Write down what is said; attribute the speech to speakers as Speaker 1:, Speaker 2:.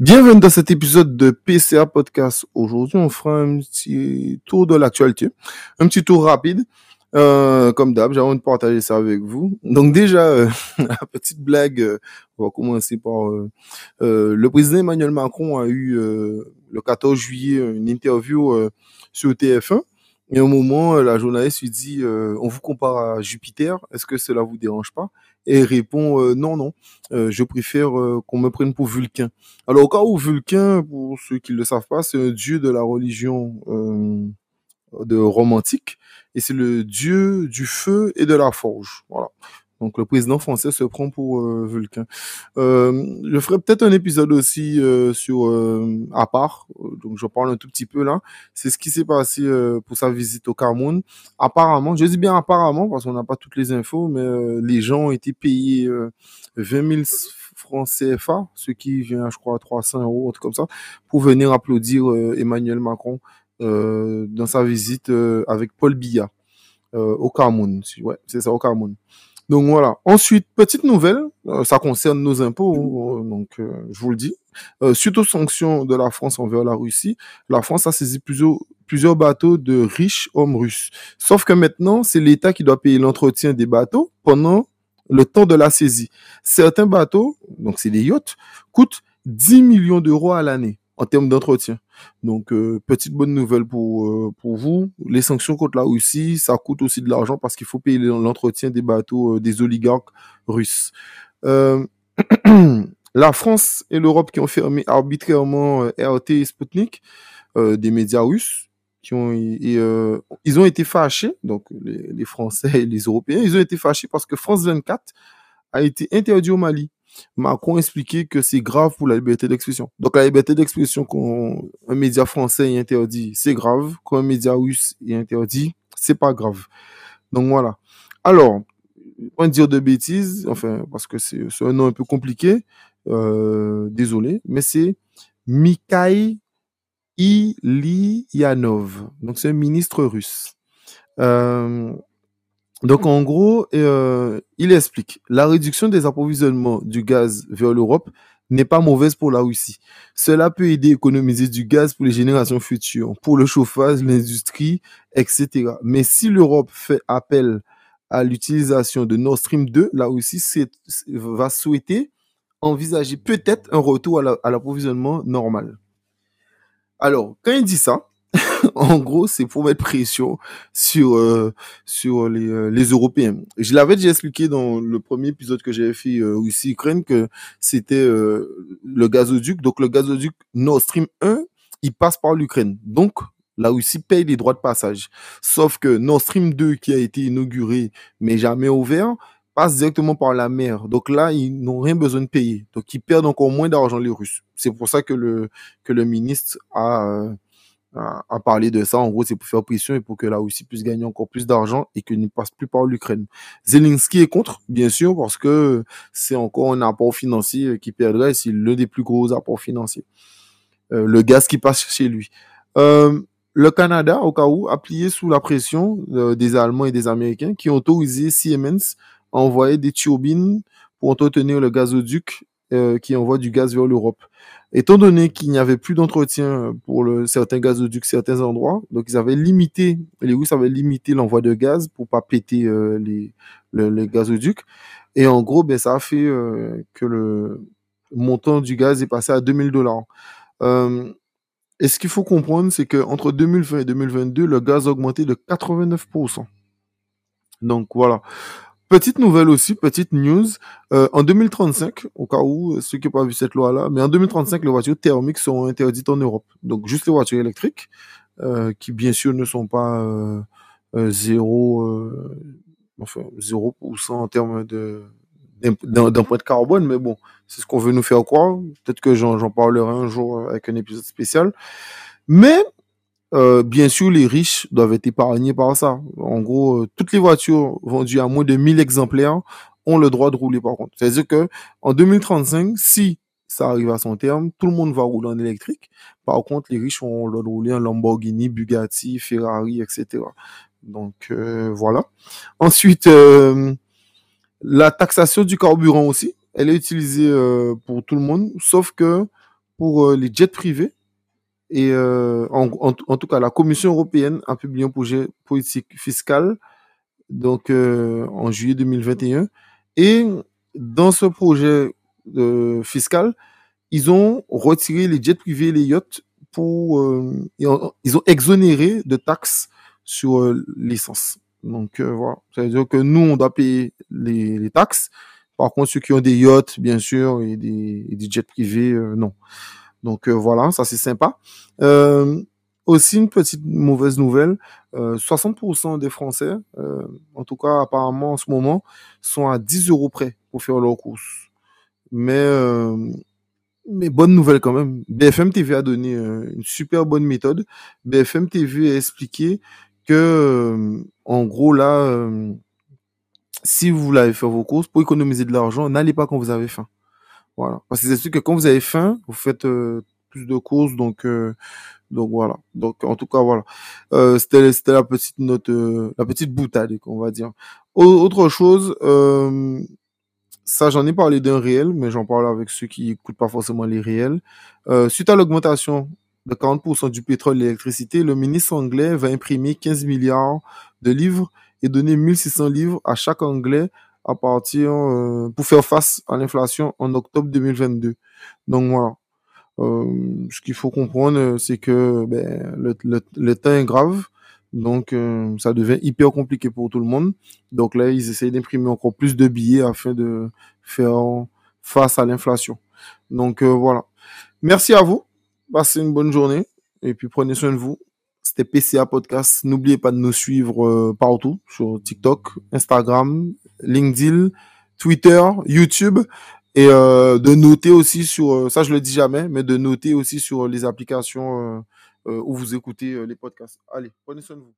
Speaker 1: Bienvenue dans cet épisode de PCA Podcast. Aujourd'hui, on fera un petit tour de l'actualité, un petit tour rapide. Euh, comme d'hab, j'ai envie de partager ça avec vous. Donc déjà, euh, petite blague, euh, on va commencer par euh, le président Emmanuel Macron a eu le 14 juillet une interview sur TF1 et au moment, la journaliste lui dit On vous compare à Jupiter, est-ce que cela vous dérange pas? Et répond Non, non, je préfère qu'on me prenne pour Vulcain. Alors, au cas où Vulcain, pour ceux qui ne le savent pas, c'est un dieu de la religion de romantique et c'est le dieu du feu et de la forge. Voilà. Donc le président français se prend pour euh, Vulcain. Euh, je ferai peut-être un épisode aussi euh, sur euh, à part, donc je parle un tout petit peu là. C'est ce qui s'est passé pour sa visite au Cameroun. Apparemment, je dis bien apparemment parce qu'on n'a pas toutes les infos, mais les gens ont été payés 20 000 francs CFA, ce qui vient, je crois, à 300 euros, un truc comme ça, pour venir applaudir Emmanuel Macron dans sa visite avec Paul Biya au Cameroun. Ouais, c'est ça, au Cameroun. Donc voilà. Ensuite, petite nouvelle, euh, ça concerne nos impôts, euh, donc euh, je vous le dis. suite aux sanctions de la France envers la Russie, la France a saisi plusieurs, plusieurs bateaux de riches hommes russes. Sauf que maintenant, c'est l'État qui doit payer l'entretien des bateaux pendant le temps de la saisie. Certains bateaux, donc c'est des yachts, coûtent 10 millions d'euros à l'année en termes d'entretien. Donc, euh, petite bonne nouvelle pour, euh, pour vous. Les sanctions contre la Russie, ça coûte aussi de l'argent parce qu'il faut payer l'entretien des bateaux euh, des oligarques russes. La France et l'Europe qui ont fermé arbitrairement RT et Sputnik, des médias russes, qui ont, ils ont été fâchés, donc les, les Français et les Européens, ils ont été fâchés parce que France 24 a été interdit au Mali. Macron expliquait que c'est grave pour la liberté d'expression. Donc la liberté d'expression qu'un média français est interdit, c'est grave. Quand un média russe est interdit, c'est pas grave. Donc voilà. Alors, pas dire de bêtises, enfin, parce que c'est un nom un peu compliqué, euh, désolé, mais c'est Mikhail Ilyanov. Donc c'est un ministre russe. Euh, donc en gros, euh, il explique, la réduction des approvisionnements du gaz vers l'Europe n'est pas mauvaise pour la Russie. Cela peut aider à économiser du gaz pour les générations futures, pour le chauffage, l'industrie, etc. Mais si l'Europe fait appel à l'utilisation de Nord Stream 2, la Russie va souhaiter envisager peut-être un retour à l'approvisionnement normal. Alors, quand il dit ça, en gros, c'est pour mettre pression sur euh, euh, les Européens. Je l'avais déjà expliqué dans le premier épisode que j'avais fait euh, aussi Ukraine que c'était euh, le gazoduc. Donc le gazoduc Nord Stream 1, il passe par l'Ukraine. Donc la Russie paye les droits de passage. Sauf que Nord Stream 2 qui a été inauguré mais jamais ouvert passe directement par la mer. Donc là, ils n'ont rien besoin de payer. Donc ils perdent encore moins d'argent les Russes. C'est pour ça que le ministre a euh, à, parler de ça. En gros, c'est pour faire pression et pour que la Russie puisse gagner encore plus d'argent et qu'il ne passe plus par l'Ukraine. Zelensky est contre, bien sûr, parce que c'est encore un apport financier qui perdrait. C'est l'un des plus gros apports financiers. Euh, le gaz qui passe chez lui. Euh, le Canada, au cas où, a plié sous la pression euh, des Allemands et des Américains qui ont autorisé Siemens à envoyer des turbines pour entretenir le gazoduc qui envoie du gaz vers l'Europe. Étant donné qu'il n'y avait plus d'entretien pour le, certains gazoducs, certains endroits, donc ils avaient limité, les Russes avaient limité l'envoi de gaz pour pas péter euh, les, le, les gazoducs. Et en gros, ben, ça a fait euh, que le montant du gaz est passé à 2000 dollars. Euh, et ce qu'il faut comprendre, c'est qu'entre 2020 et 2022, le gaz a augmenté de 89%. Donc voilà. Petite nouvelle aussi, petite news. Euh, en 2035, au cas où euh, ceux qui n'ont pas vu cette loi-là, mais en 2035, les voitures thermiques seront interdites en Europe. Donc juste les voitures électriques, euh, qui bien sûr ne sont pas euh, euh zéro, euh, enfin 0% en termes de d'empreinte carbone, mais bon, c'est ce qu'on veut nous faire croire. Peut-être que j'en parlerai un jour avec un épisode spécial. Mais euh, bien sûr, les riches doivent être épargnés par ça. En gros, euh, toutes les voitures vendues à moins de 1000 exemplaires ont le droit de rouler par contre. C'est-à-dire que en 2035, si ça arrive à son terme, tout le monde va rouler en électrique. Par contre, les riches ont le rouler en Lamborghini, Bugatti, Ferrari, etc. Donc euh, voilà. Ensuite, euh, la taxation du carburant aussi, elle est utilisée pour tout le monde, sauf que pour les jets privés. Et en, en, tout cas, la Commission européenne a publié un projet politique fiscal donc en juillet 2021. Et dans ce projet fiscal, ils ont retiré les jets privés et les yachts pour ils ont exonéré de taxes sur l'essence. Donc voilà, ça veut dire que nous on doit payer les, les taxes, par contre, ceux qui ont des yachts, bien sûr, et des, jets privés, euh, non. Donc euh, voilà, ça c'est sympa. Euh, aussi une petite mauvaise nouvelle, 60% des Français, en tout cas apparemment en ce moment, sont à 10 euros près pour faire leur course. Mais, mais bonne nouvelle quand même. BFM TV a donné une super bonne méthode. BFM TV a expliqué que, en gros là, si vous voulez faire vos courses, pour économiser de l'argent, n'allez pas quand vous avez faim. Parce que c'est sûr que quand vous avez faim, vous faites euh, plus de courses, donc euh, donc voilà. Donc en tout cas voilà. Euh, c'était c'était la petite note, la petite boutade, on va dire. autre chose, ça j'en ai parlé d'un réel, mais j'en parle avec ceux qui écoutent pas forcément les réels. suite à l'augmentation de 40% du pétrole et l'électricité, le ministre anglais va imprimer 15 milliards de livres et donner 1600 livres à chaque Anglais à partir euh, pour faire face à l'inflation en octobre 2022. Donc voilà. Euh, ce qu'il faut comprendre, c'est que ben, le, le, temps est grave, donc euh, ça devient hyper compliqué pour tout le monde. Donc là, ils essayent d'imprimer encore plus de billets afin de faire face à l'inflation. Donc voilà. Merci à vous. Passez une bonne journée et puis prenez soin de vous. C'était PCA Podcast. N'oubliez pas de nous suivre euh, partout sur TikTok, Instagram, LinkedIn, Twitter, YouTube et euh, de noter aussi sur euh, ça je le dis jamais mais de noter aussi sur les applications où vous écoutez les podcasts. Allez, prenez soin de vous.